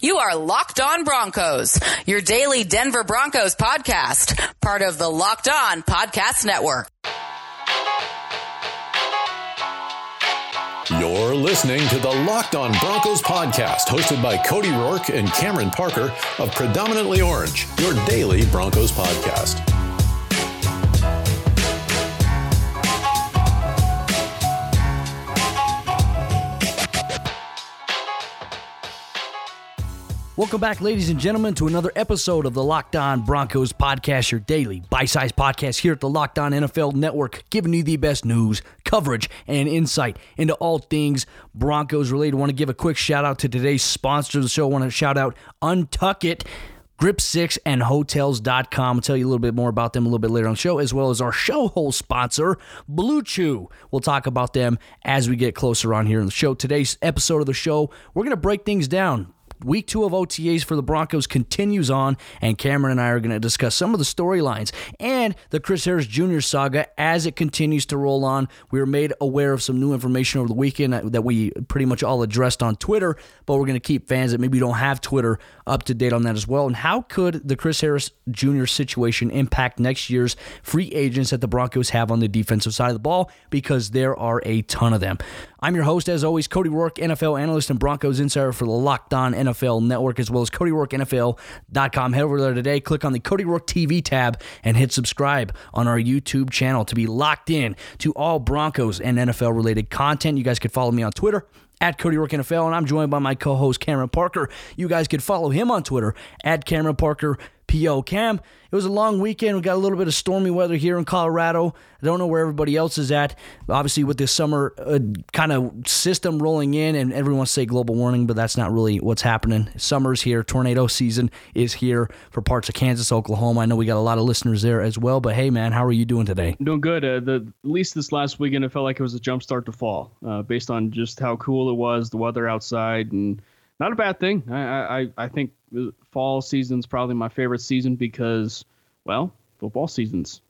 You are Locked On Broncos, your daily Denver Broncos podcast, part of the Locked On Podcast Network. You're listening to the Locked On Broncos podcast, hosted by Cody Roark and Cameron Parker of Predominantly Orange, your daily Broncos podcast. Welcome back, ladies and gentlemen, to another episode of the Locked On Broncos podcast, your daily bite-sized podcast here at the Locked On NFL Network, giving you the best news, coverage, and insight into all things Broncos related. Want to give a quick shout out to today's sponsor of the show. Want to shout out Untuck It. Grip6 and Hotels.com. I'll tell you a little bit more about them a little bit later on the show, as well as our show host sponsor, Blue Chew. We'll talk about them as we get closer on here in the show. Today's episode of the show, we're going to break things down week two of OTAs for the Broncos continues on, and Cameron and I are going to discuss some of the storylines and the Chris Harris Jr. saga as it continues to roll on. We were made aware of some new information over the weekend that we pretty much all addressed on Twitter, but we're going to keep fans that maybe don't have Twitter up to date on that as well. And how could the Chris Harris Jr. situation impact next year's free agents that the Broncos have on the defensive side of the ball? Because there are a ton of them. I'm your host, as always, Cody Roark, NFL analyst and Broncos insider for the Locked On NFL Network, as well as CodyRoarkNFL.com. Head over there today, click on the Cody Roark TV tab, and hit subscribe on our YouTube channel to be locked in to all Broncos and NFL related content. You guys can follow me on Twitter at Cody Roark NFL, and I'm joined by my co-host Cameron Parker. You guys can follow him on Twitter at Cameron Parker PO. Cam, it was a long weekend. We got a little bit of stormy weather here in Colorado. I don't know where everybody else is at. Obviously, with this summer uh, kind of system rolling in, and everyone say global warming, but that's not really what's happening. Summer's here. Tornado season is here for parts of Kansas, Oklahoma. I know we got a lot of listeners there as well. But hey, man, how are you doing today? doing good. Uh, the at least this last weekend, it felt like it was a jump start to fall, uh, based on just how cool it was, the weather outside, and not a bad thing. I I, I think fall season's probably my favorite season because, well, football season's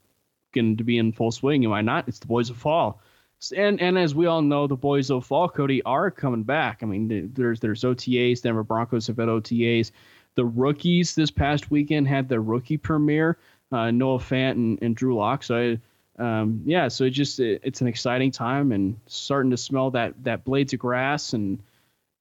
going to be in full swing. And why not? It's the boys of fall. And and as we all know, the boys of fall, Cody, are coming back. I mean, there's there's OTAs. Denver Broncos have had OTAs. The rookies this past weekend had their rookie premiere. Uh, Noah Fant and, and Drew Lock. So I, um, yeah, so it just it, it's an exciting time and starting to smell that that blades of grass and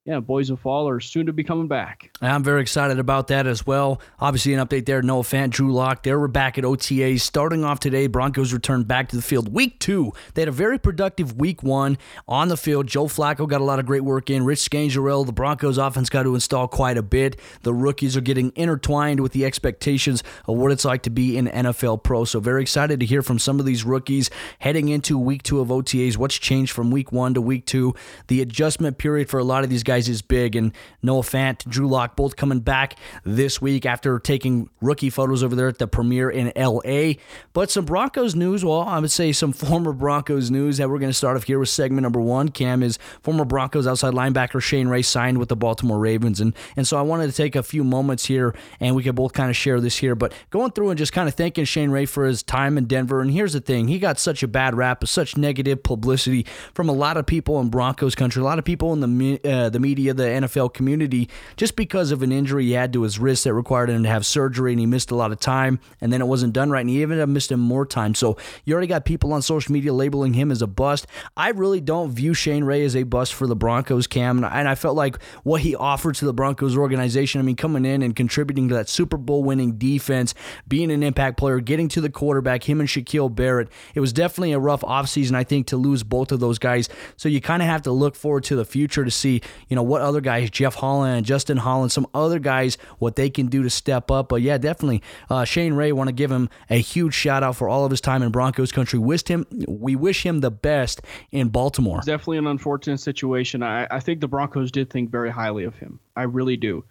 yeah, Boys of Fall are soon to be coming back. I'm very excited about that as well. Obviously, an update there. Noah Fant, Drew Lock, they were back at OTAs. Starting off today, Broncos returned back to the field. Week two, they had a very productive week one on the field. Joe Flacco got a lot of great work in. Rich Scangarello, the Broncos offense got to install quite a bit. The rookies are getting intertwined with the expectations of what it's like to be an NFL pro. So, very excited to hear from some of these rookies heading into week two of OTAs. What's changed from week one to week two? The adjustment period for a lot of these guys guys is big. And Noah Fant, Drew Lock, both coming back this week after taking rookie photos over there at the premiere in LA. But some Broncos news. Well, I would say some former Broncos news that we're going to start off here with segment number one. Cam is former Broncos outside linebacker Shane Ray signed with the Baltimore Ravens. And, and so I wanted to take a few moments here and we could both kind of share this here. But going through and just kind of thanking Shane Ray for his time in Denver. And here's the thing he got such a bad rap, such negative publicity from a lot of people in Broncos country, a lot of people in the, uh, the media, the NFL community, just because of an injury he had to his wrist that required him to have surgery and he missed a lot of time and then it wasn't done right and he even missed him more time. So you already got people on social media labeling him as a bust. I really don't view Shane Ray as a bust for the Broncos, Cam. And I felt like what he offered to the Broncos organization, I mean, coming in and contributing to that Super Bowl winning defense, being an impact player, getting to the quarterback, him and Shaquille Barrett, it was definitely a rough offseason, I think, to lose both of those guys. So you kind of have to look forward to the future to see, you know, what other guys, Jeff Holland, Justin Hollins, some other guys, what they can do to step up. But yeah, definitely, uh, Shane Ray, want to give him a huge shout out for all of his time in Broncos country. Wished him, we wish him the best in Baltimore. Definitely an unfortunate situation. I, I think the Broncos did think very highly of him. I really do.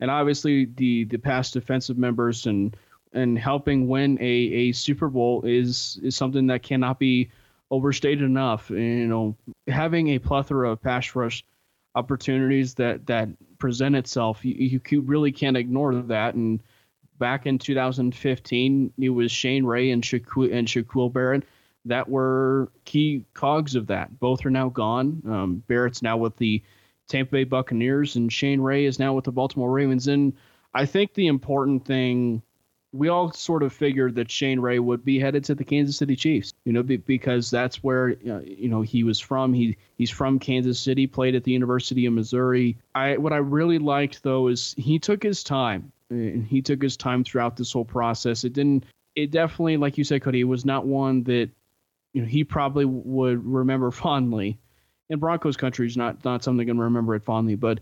And obviously, the the past defensive members and and helping win a, a Super Bowl is is something that cannot be overstated enough. You know, having a plethora of pass rush opportunities that that present itself, you, you really can't ignore that. And back in 2015, it was Shane Ray and Shaquille, and Shaquille Barrett that were key cogs of that. Both are now gone. Um, Barrett's now with the Tampa Bay Buccaneers, and Shane Ray is now with the Baltimore Ravens. And I think the important thing we all sort of figured that Shane Ray would be headed to the Kansas City Chiefs, you know, because that's where uh, you know he was from. He he's from Kansas City, played at the University of Missouri. I what I really liked though is he took his time, and he took his time throughout this whole process. It didn't. It definitely, like you said, Cody, it was not one that you know he probably would remember fondly. In Broncos country, is not not something I'm to remember it fondly, but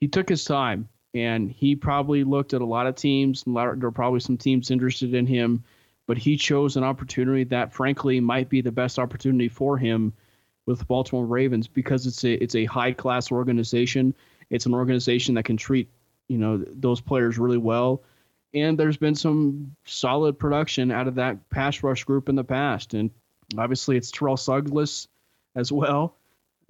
he took his time and he probably looked at a lot of teams. A lot of, there were probably some teams interested in him, but he chose an opportunity that, frankly, might be the best opportunity for him with the Baltimore Ravens because it's a it's a high class organization. It's an organization that can treat you know those players really well, and there's been some solid production out of that pass rush group in the past, and obviously it's Terrell Suggs as well.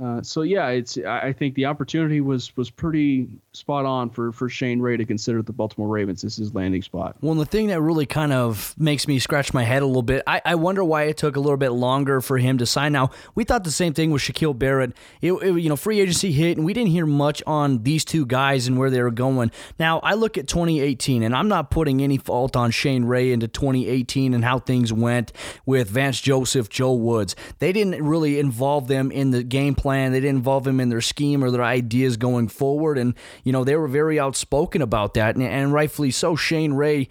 Uh, so yeah, it's I think the opportunity was was pretty spot on for for Shane Ray to consider the Baltimore Ravens as his landing spot. Well, the thing that really kind of makes me scratch my head a little bit, I, I wonder why it took a little bit longer for him to sign. Now we thought the same thing with Shaquille Barrett. It, it, you know, free agency hit, and we didn't hear much on these two guys and where they were going. Now I look at 2018, and I'm not putting any fault on Shane Ray into 2018 and how things went with Vance Joseph, Joe Woods. They didn't really involve them in the game plan plan. They didn't involve him in their scheme or their ideas going forward. And, you know, they were very outspoken about that. And, and rightfully so. Shane Ray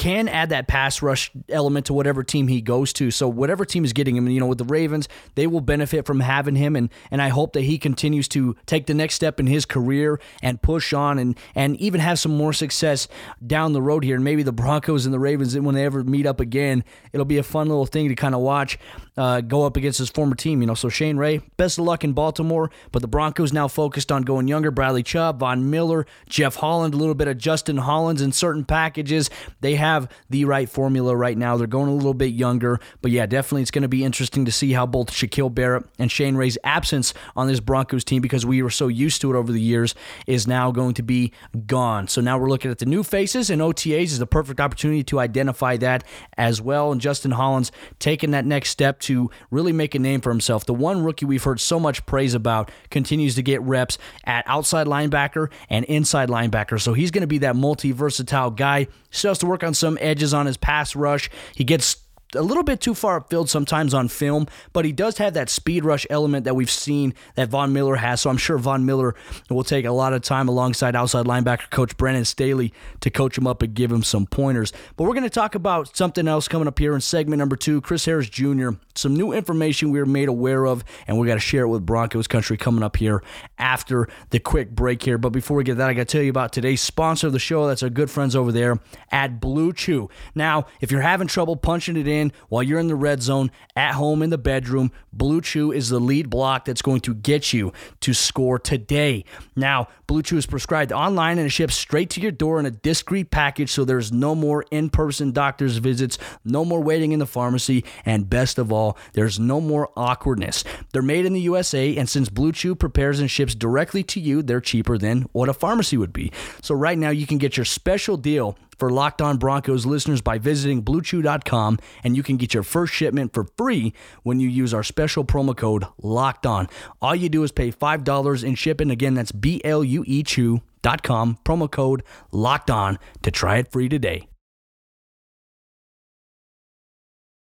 can add that pass rush element to whatever team he goes to. So whatever team is getting him, you know, with the Ravens, they will benefit from having him, and and I hope that he continues to take the next step in his career and push on, and and even have some more success down the road here. And maybe the Broncos and the Ravens, when they ever meet up again, it'll be a fun little thing to kind of watch uh, go up against his former team. You know, so Shane Ray, best of luck in Baltimore, but the Broncos now focused on going younger. Bradley Chubb, Von Miller, Jeff Holland, a little bit of Justin Hollins in certain packages. They have have the right formula right now. They're going a little bit younger, but yeah, definitely it's going to be interesting to see how both Shaquille Barrett and Shane Ray's absence on this Broncos team, because we were so used to it over the years, is now going to be gone. So now we're looking at the new faces, and OTAs is the perfect opportunity to identify that as well. And Justin Hollins taking that next step to really make a name for himself. The one rookie we've heard so much praise about continues to get reps at outside linebacker and inside linebacker. So he's going to be that multi versatile guy. Still has to work on some edges on his pass rush. He gets a little bit too far upfield sometimes on film, but he does have that speed rush element that we've seen that Von Miller has. So I'm sure Von Miller will take a lot of time alongside outside linebacker coach Brandon Staley to coach him up and give him some pointers. But we're going to talk about something else coming up here in segment number two. Chris Harris Jr. Some new information we were made aware of, and we got to share it with Broncos country coming up here after the quick break here. But before we get that, I got to tell you about today's sponsor of the show. That's our good friends over there at Blue Chew. Now, if you're having trouble punching it in in while you're in the red zone, at home in the bedroom. Blue Chew is the lead block that's going to get you to score today. Now, Blue Chew is prescribed online and it ships straight to your door in a discreet package so there's no more in person doctor's visits, no more waiting in the pharmacy, and best of all, there's no more awkwardness. They're made in the USA, and since Blue Chew prepares and ships directly to you, they're cheaper than what a pharmacy would be. So, right now, you can get your special deal for Locked On Broncos listeners by visiting BlueChew.com, and you can get your first shipment for free when you use our special promo code Locked On. All you do is pay five dollars in shipping. Again, that's B L U E Chew.com promo code Locked On to try it free today.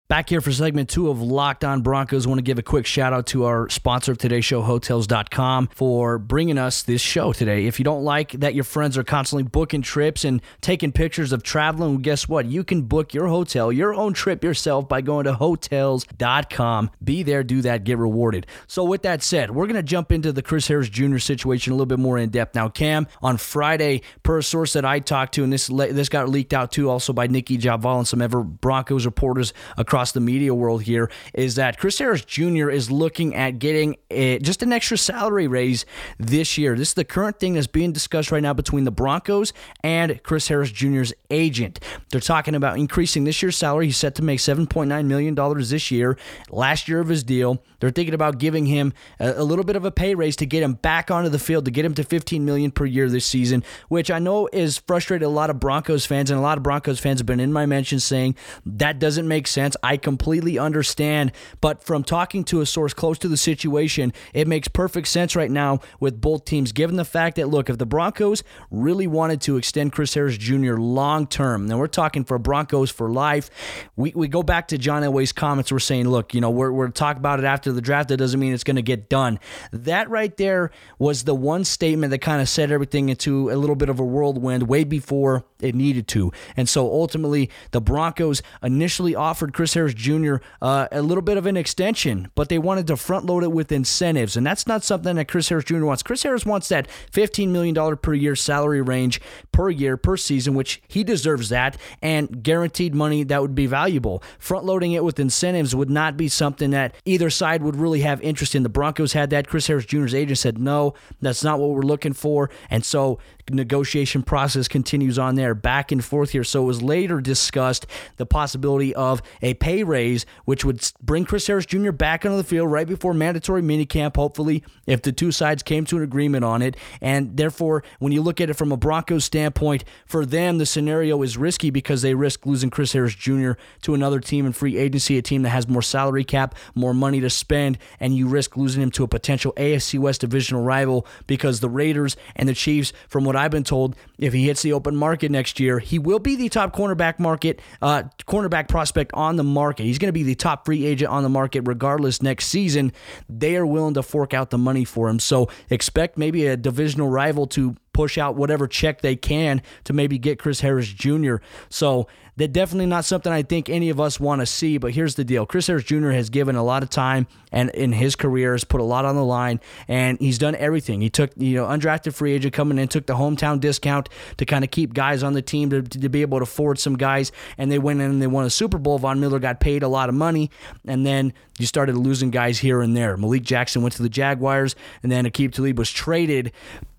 Back here for segment two of Locked On Broncos. I want to give a quick shout out to our sponsor of today's show, Hotels.com, for bringing us this show today. If you don't like that your friends are constantly booking trips and taking pictures of traveling, well, guess what? You can book your hotel, your own trip yourself by going to Hotels.com. Be there, do that, get rewarded. So, with that said, we're going to jump into the Chris Harris Jr. situation a little bit more in depth. Now, Cam, on Friday, per a source that I talked to, and this, this got leaked out too also by Nicki Jhabvala and some ever Broncos reporters across across the media world here is that Chris Harris Jr. is looking at getting a, just an extra salary raise this year. This is the current thing that's being discussed right now between the Broncos and Chris Harris Jr.'s agent. They're talking about increasing this year's salary. He's set to make $7.9 million this year, last year of his deal. They're thinking about giving him a, a little bit of a pay raise to get him back onto the field, to get him to 15 million per year this season, which I know is frustrated a lot of Broncos fans, and a lot of Broncos fans have been in my mentions saying that doesn't make sense. I completely understand. But from talking to a source close to the situation, it makes perfect sense right now with both teams, given the fact that, look, if the Broncos really wanted to extend Chris Harris Jr. long term, now we're talking for Broncos for life, we, we go back to John Elway's comments. We're saying, look, you know, we're, we're talking about it after the draft. That doesn't mean it's going to get done. That right there was the one statement that kind of set everything into a little bit of a whirlwind way before it needed to. And so ultimately, the Broncos initially offered Chris Harris Jr. Uh, a little bit of an extension, but they wanted to front load it with incentives. And that's not something that Chris Harris Jr. wants. Chris Harris wants that $15 million per year salary range per year, per season, which he deserves that, and guaranteed money that would be valuable. Front loading it with incentives would not be something that either side would really have interest in. The Broncos had that. Chris Harris Jr.'s agent said, no, that's not what we're looking for. And so negotiation process continues on there back and forth here. So it was later discussed the possibility of a pay raise, which would bring Chris Harris Jr. back onto the field right before mandatory minicamp, hopefully, if the two sides came to an agreement on it. And therefore, when you look at it from a Broncos standpoint, for them, the scenario is risky because they risk losing Chris Harris Jr. to another team in free agency, a team that has more salary cap, more money to spend, and you risk losing him to a potential AFC West divisional rival because the Raiders and the Chiefs, from what I've been told, if he hits the open market next year, he will be the top cornerback market, uh, cornerback prospect on the market. He's going to be the top free agent on the market regardless next season. They are willing to fork out the money for him. So expect maybe a divisional rival to push out whatever check they can to maybe get Chris Harris Jr. So that definitely not something I think any of us want to see. But here's the deal: Chris Harris Jr. has given a lot of time and in his career has put a lot on the line, and he's done everything. He took you know undrafted free agent coming in, took the hometown discount to kind of keep guys on the team to, to be able to afford some guys, and they went in and they won a Super Bowl. Von Miller got paid a lot of money, and then you started losing guys here and there. Malik Jackson went to the Jaguars, and then Aqib Talib was traded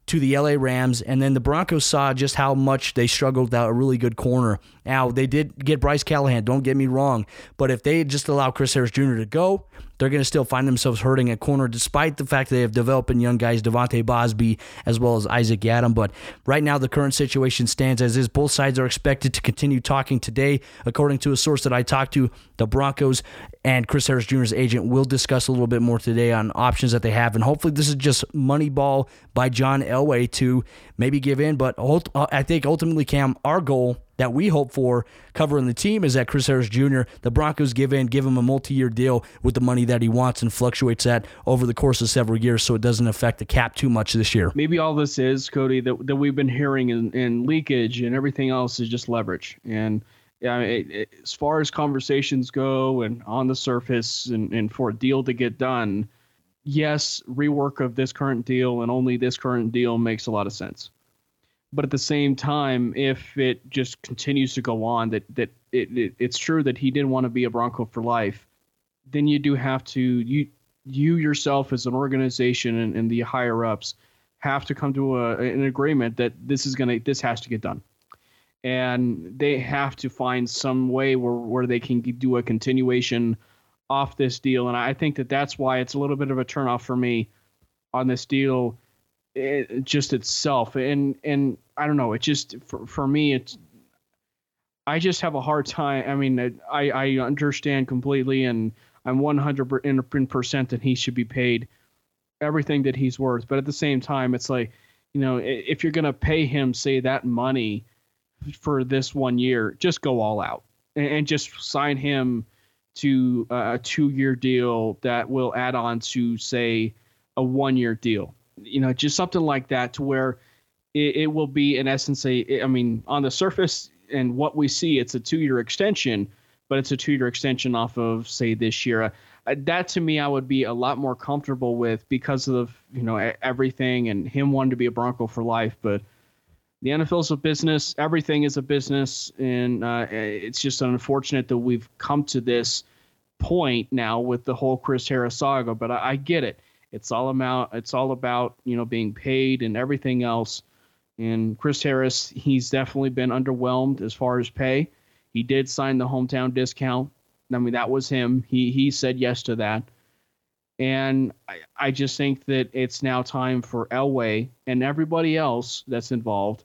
to the LA Rams, and then the Broncos saw just how much they struggled without a really good corner. Now, they did get Bryce Callahan, don't get me wrong, but if they just allow Chris Harris Jr. to go, they're going to still find themselves hurting at corner, despite the fact that they have developing young guys, De'Vante Bausby, as well as Isaac Yiadom. But right now, the current situation stands as is. Both sides are expected to continue talking today. According to a source that I talked to, the Broncos and Chris Harris Jr.'s agent will discuss a little bit more today on options that they have. And hopefully, this is just money ball by John Elway to maybe give in. But uh, I think ultimately, Cam, our goal that we hope for covering the team is that Chris Harris Jr., the Broncos give in, give him a multi year deal with the money that he wants and fluctuates that over the course of several years so it doesn't affect the cap too much this year. Maybe all this is, Cody, that, that we've been hearing in, in leakage and everything else is just leverage. And yeah, it, it, as far as conversations go and on the surface and, and for a deal to get done, yes, rework of this current deal and only this current deal makes a lot of sense but at the same time, if it just continues to go on, that that it, it, it's true that he didn't want to be a Bronco for life, then you do have to you you yourself as an organization and, and the higher ups have to come to a, an agreement that this is gonna this has to get done, and they have to find some way where where they can do a continuation off this deal, and I think that that's why it's a little bit of a turnoff for me on this deal it, just itself. And and i don't know it just for, for me it's i just have a hard time i mean i i understand completely and i'm 100% that he should be paid everything that he's worth. But at the same time it's like you know if you're going to pay him say that money for this one year just go all out and, and just sign him to a two year deal that will add on to say a one year deal you know, just something like that to where it, it will be in essence a, I mean, on the surface and what we see, it's a two year extension, but it's a two year extension off of say this year. Uh, that to me, I would be a lot more comfortable with because of you know everything and him wanting to be a Bronco for life. But the NFL is a business. Everything is a business, and uh, it's just unfortunate that we've come to this point now with the whole Chris Harris saga. But I, I get it. It's all about it's all about you know being paid and everything else. And Chris Harris, he's definitely been underwhelmed as far as pay. He did sign the hometown discount. I mean, that was him. He he said yes to that. And I, I just think that it's now time for Elway and everybody else that's involved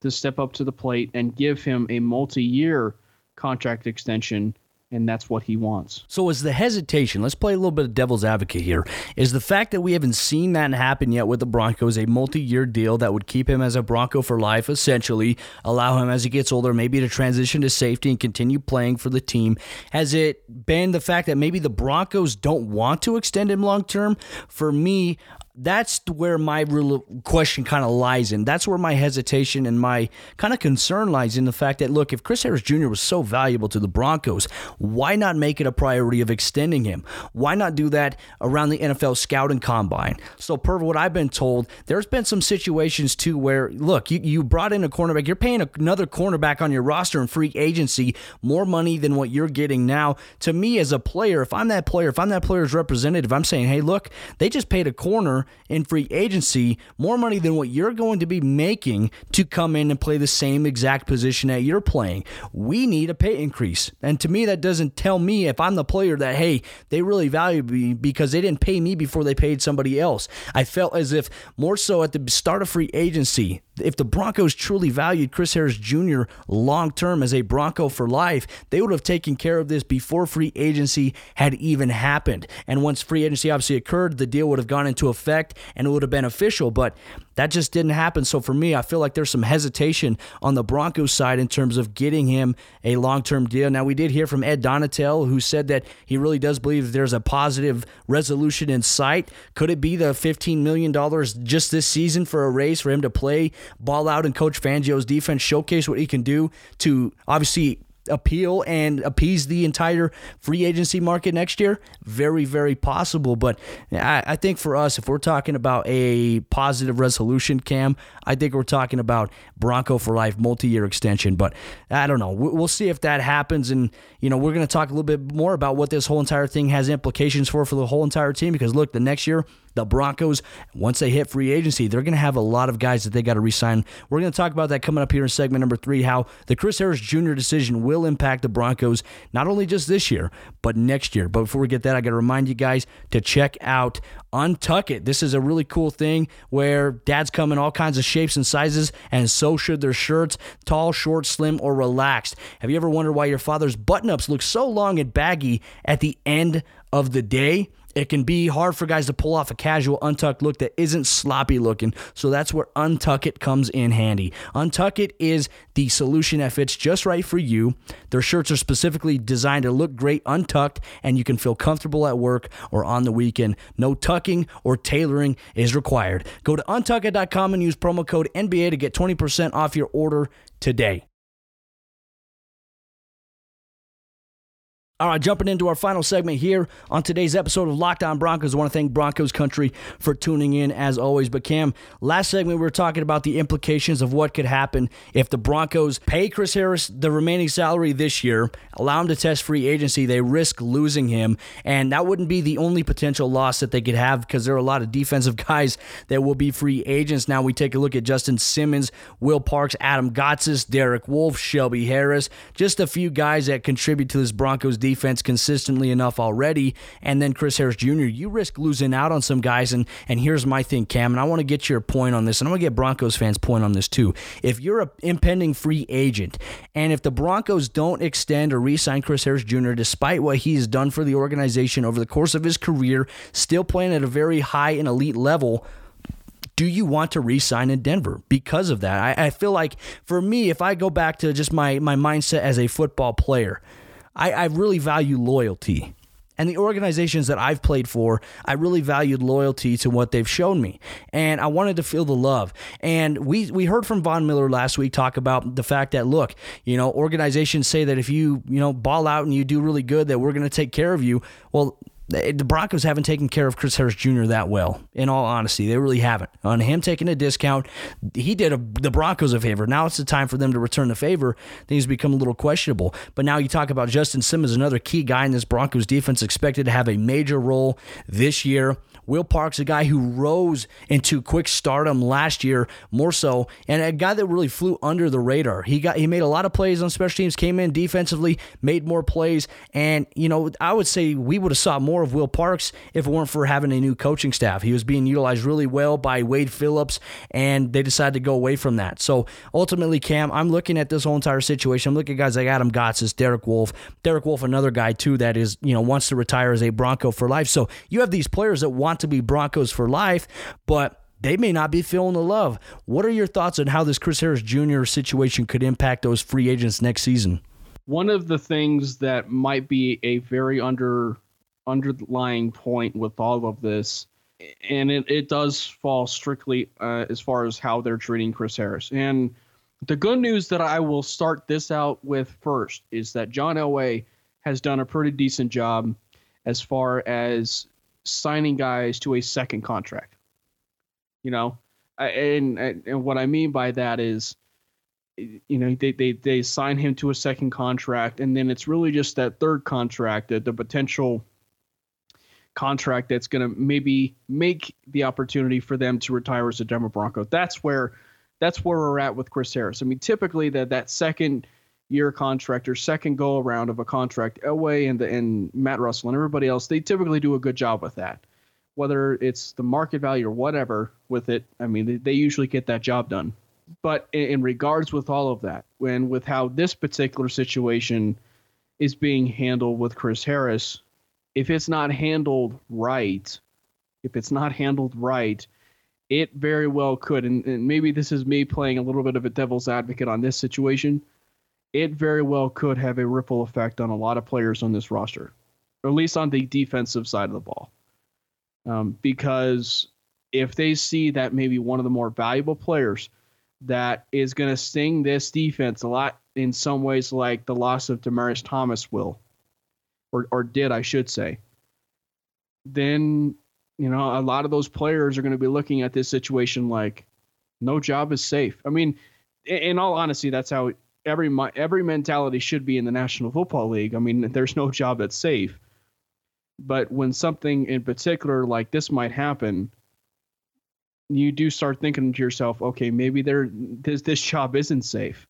to step up to the plate and give him a multi-year contract extension and that's what he wants. So is the hesitation, let's play a little bit of devil's advocate here, is the fact that we haven't seen that happen yet with the Broncos, a multi-year deal that would keep him as a Bronco for life, essentially, allow him as he gets older maybe to transition to safety and continue playing for the team. Has it been the fact that maybe the Broncos don't want to extend him long term? For me, that's where my real question kind of lies in. That's where my hesitation and my kind of concern lies in the fact that, look, if Chris Harris Jr. was so valuable to the Broncos, why not make it a priority of extending him? Why not do that around the NFL scouting combine? So, per what I've been told, there's been some situations too where, look, you, you brought in a cornerback, you're paying another cornerback on your roster in free agency more money than what you're getting now. To me, as a player, if I'm that player, if I'm that player's representative, I'm saying, hey, look, they just paid a corner in free agency more money than what you're going to be making to come in and play the same exact position that you're playing. We need a pay increase. And to me, that doesn't tell me if I'm the player that, hey, they really value me because they didn't pay me before they paid somebody else. I felt as if more so at the start of free agency, if the Broncos truly valued Chris Harris Jr. long term as a Bronco for life, they would have taken care of this before free agency had even happened. And once free agency obviously occurred, the deal would have gone into effect and it would have been official. But that just didn't happen. So for me, I feel like there's some hesitation on the Broncos side in terms of getting him a long term deal. Now, we did hear from Ed Donatell, who said that he really does believe there's a positive resolution in sight. Could it be the $15 million just this season for a raise for him to play ball out and coach Fangio's defense, showcase what he can do to obviously appeal and appease the entire free agency market next year? Very, very possible. But I, I, think for us, if we're talking about a positive resolution, Cam, I think we're talking about Bronco for life, multi year extension. But I don't know. We'll see if that happens. And, you know, we're going to talk a little bit more about what this whole entire thing has implications for for the whole entire team because, look, the next year, the Broncos, once they hit free agency, they're going to have a lot of guys that they got to resign. We're going to talk about that coming up here in segment number three how the Chris Harris Jr. decision will impact the Broncos, not only just this year, but next year. But before we get that, I got to remind you guys to check out Untuck It. This is a really cool thing where dads come in all kinds of shapes and sizes, and so should their shirts tall, short, slim, or relaxed. Have you ever wondered why your father's button ups look so long and baggy at the end of the day? It can be hard for guys to pull off a casual untucked look that isn't sloppy looking. So that's where Untuck It comes in handy. Untuck It is the solution that fits just right for you. Their shirts are specifically designed to look great untucked, and you can feel comfortable at work or on the weekend. No tucking or tailoring is required. Go to untuckit.com and use promo code NBA to get 20% off your order today. All right, jumping into our final segment here on today's episode of Locked On Broncos. I want to thank Broncos Country for tuning in as always. But Cam, last segment we were talking about the implications of what could happen if the Broncos pay Chris Harris the remaining salary this year, allow him to test free agency, they risk losing him, and that wouldn't be the only potential loss that they could have because there are a lot of defensive guys that will be free agents. Now we take a look at Justin Simmons, Will Parks, Adam Gotsis, Derek Wolfe, Shelby Harris, just a few guys that contribute to this Broncos defense defense consistently enough already. And then Chris Harris Jr., you risk losing out on some guys. And, and here's my thing, Cam, and I want to get your point on this, and I want to get Broncos fans' point on this too. If you're an impending free agent, and if the Broncos don't extend or re sign Chris Harris Jr., despite what he's done for the organization over the course of his career, still playing at a very high and elite level, do you want to re-sign in Denver because of that? I, I, feel like for me, if I go back to just my my mindset as a football player, I, I really value loyalty. And the organizations that I've played for, I really valued loyalty to what they've shown me. And I wanted to feel the love. And we we heard from Von Miller last week talk about the fact that look, you know, organizations say that if you, you know, ball out and you do really good that we're going to take care of you. Well, the Broncos haven't taken care of Chris Harris Jr. that well. In all honesty, they really haven't. On him taking a discount, he did a, the Broncos a favor. Now it's the time for them to return the favor. Things become a little questionable. But now you talk about Justin Simmons, another key guy in this Broncos defense, expected to have a major role this year Will Parks, a guy who rose into quick stardom last year, more so, and a guy that really flew under the radar. He got he made a lot of plays on special teams, came in defensively, made more plays, and you know I would say we would have saw more of Will Parks if it weren't for having a new coaching staff. He was being utilized really well by Wade Phillips, and they decided to go away from that. So ultimately, Cam, I'm looking at this whole entire situation. I'm looking at guys like Adam Gotsis, Derek Wolfe, Derek Wolfe, another guy too that is you know wants to retire as a Bronco for life. So you have these players that want to be Broncos for life, but they may not be feeling the love. What are your thoughts on how this Chris Harris Jr. situation could impact those free agents next season? One of the things that might be a very under underlying point with all of this, and it, it does fall strictly uh, as far as how they're treating Chris Harris. And the good news that I will start this out with first is that John Elway has done a pretty decent job as far as signing guys to a second contract. You know, and and what I mean by that is, you know, they they they sign him to a second contract, and then it's really just that third contract, that the potential contract that's going to maybe make the opportunity for them to retire as a Denver Bronco. That's where that's where we're at with Chris Harris. I mean, typically that that second year contract or second go around of a contract, Elway and the, and Matt Russell and everybody else, they typically do a good job with that. Whether it's the market value or whatever with it, I mean, they, they usually get that job done. But in, in regards with all of that, when with how this particular situation is being handled with Chris Harris, if it's not handled right, if it's not handled right, it very well could, and, and, maybe this is me playing a little bit of a devil's advocate on this situation it very well could have a ripple effect on a lot of players on this roster, or at least on the defensive side of the ball. Um, because if they see that maybe one of the more valuable players that is going to sting this defense a lot in some ways, like the loss of Demaryius Thomas will, or or did I should say, then you know a lot of those players are going to be looking at this situation like no job is safe. I mean, in all honesty, that's how every every mentality should be in the National Football League. I mean, there's no job that's safe. But when something in particular like this might happen, you do start thinking to yourself, okay, maybe there this this job isn't safe.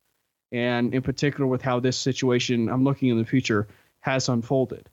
And in particular with how this situation I'm looking in the future has unfolded.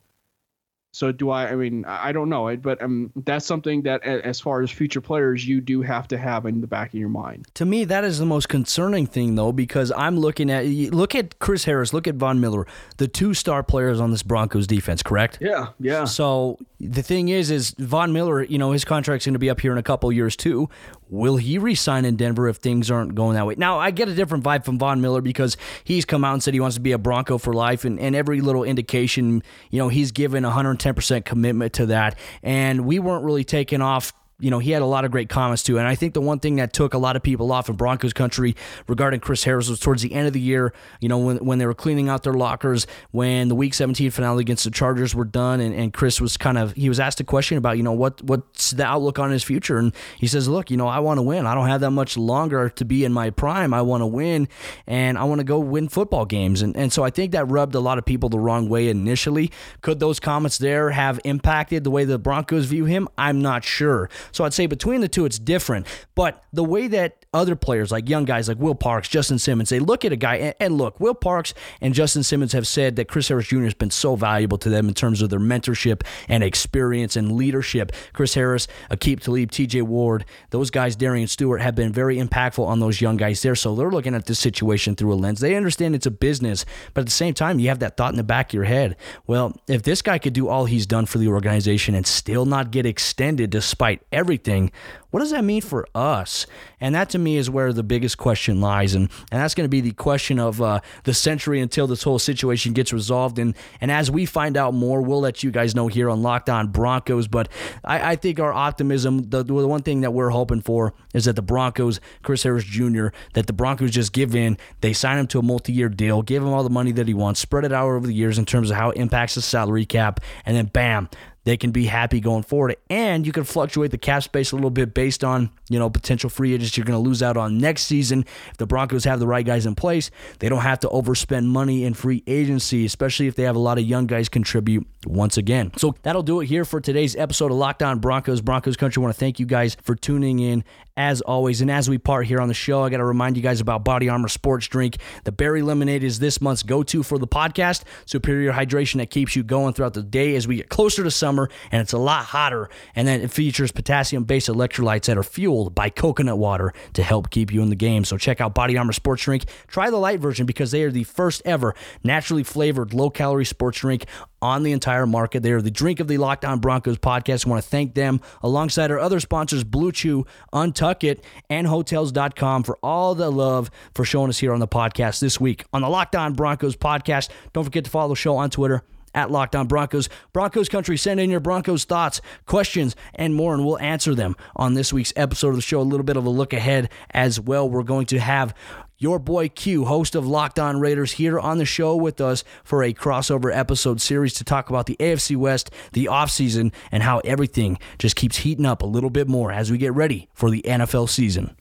So do I? I mean, I don't know it, but um, that's something that, as far as future players, you do have to have in the back of your mind. To me, that is the most concerning thing, though, because I'm looking at look at Chris Harris, look at Von Miller, the two star players on this Broncos defense, correct? Yeah, yeah. So the thing is, is Von Miller, you know, his contract's going to be up here in a couple years too. Will he resign in Denver if things aren't going that way? Now, I get a different vibe from Von Miller because he's come out and said he wants to be a Bronco for life, and, and every little indication, you know, he's given 110% commitment to that. And we weren't really taken off you know, he had a lot of great comments too. And I think the one thing that took a lot of people off in Broncos country regarding Chris Harris was towards the end of the year, you know, when, when they were cleaning out their lockers, when the week 17 finale against the Chargers were done. And, and Chris was kind of, he was asked a question about, you know, what what's the outlook on his future. And he says, look, you know, I want to win. I don't have that much longer to be in my prime. I want to win and I want to go win football games. And, and so I think that rubbed a lot of people the wrong way initially. Could those comments there have impacted the way the Broncos view him? I'm not sure. So I'd say between the two, it's different. But the way that other players, like young guys like Will Parks, Justin Simmons, they look at a guy, and, and look, Will Parks and Justin Simmons have said that Chris Harris Jr. has been so valuable to them in terms of their mentorship and experience and leadership. Chris Harris, Aqib Talib, TJ Ward, those guys, Darian Stewart, have been very impactful on those young guys there. So they're looking at this situation through a lens. They understand it's a business, but at the same time, you have that thought in the back of your head. Well, if this guy could do all he's done for the organization and still not get extended despite everything, what does that mean for us? And that to me is where the biggest question lies. And, and that's going to be the question of uh, the century until this whole situation gets resolved. And, and as we find out more, we'll let you guys know here on Locked On Broncos. But I, I think our optimism, the, the one thing that we're hoping for is that the Broncos, Chris Harris Jr., that the Broncos just give in. They sign him to a multi year deal, give him all the money that he wants, spread it out over the years in terms of how it impacts the salary cap. And then bam, they can be happy going forward. And you can fluctuate the cap space a little bit based on, you know, potential free agents you're going to lose out on next season. If the Broncos have the right guys in place, they don't have to overspend money in free agency, especially if they have a lot of young guys contribute once again. So that'll do it here for today's episode of Locked On Broncos, Broncos Country. I want to thank you guys for tuning in as always. And as we part here on the show, I got to remind you guys about Body Armor Sports Drink. The Berry Lemonade is this month's go to for the podcast. Superior hydration that keeps you going throughout the day as we get closer to summer and it's a lot hotter. And then it features potassium based electrolytes that are fueled by coconut water to help keep you in the game. So check out Body Armor Sports Drink. Try the light version because they are the first ever naturally flavored low calorie sports drink on the entire market. They are the drink of the Locked On Broncos podcast. I want to thank them alongside our other sponsors, Blue Chew, Untuckit, and Hotels.com for all the love for showing us here on the podcast this week on the Locked On Broncos podcast. Don't forget to follow the show on Twitter at Locked On Broncos. Broncos Country, send in your Broncos thoughts, questions, and more, and we'll answer them on this week's episode of the show. A little bit of a look ahead as well. We're going to have your boy Q, host of Locked On Raiders, here on the show with us for a crossover episode series to talk about the AFC West, the offseason, and how everything just keeps heating up a little bit more as we get ready for the NFL season.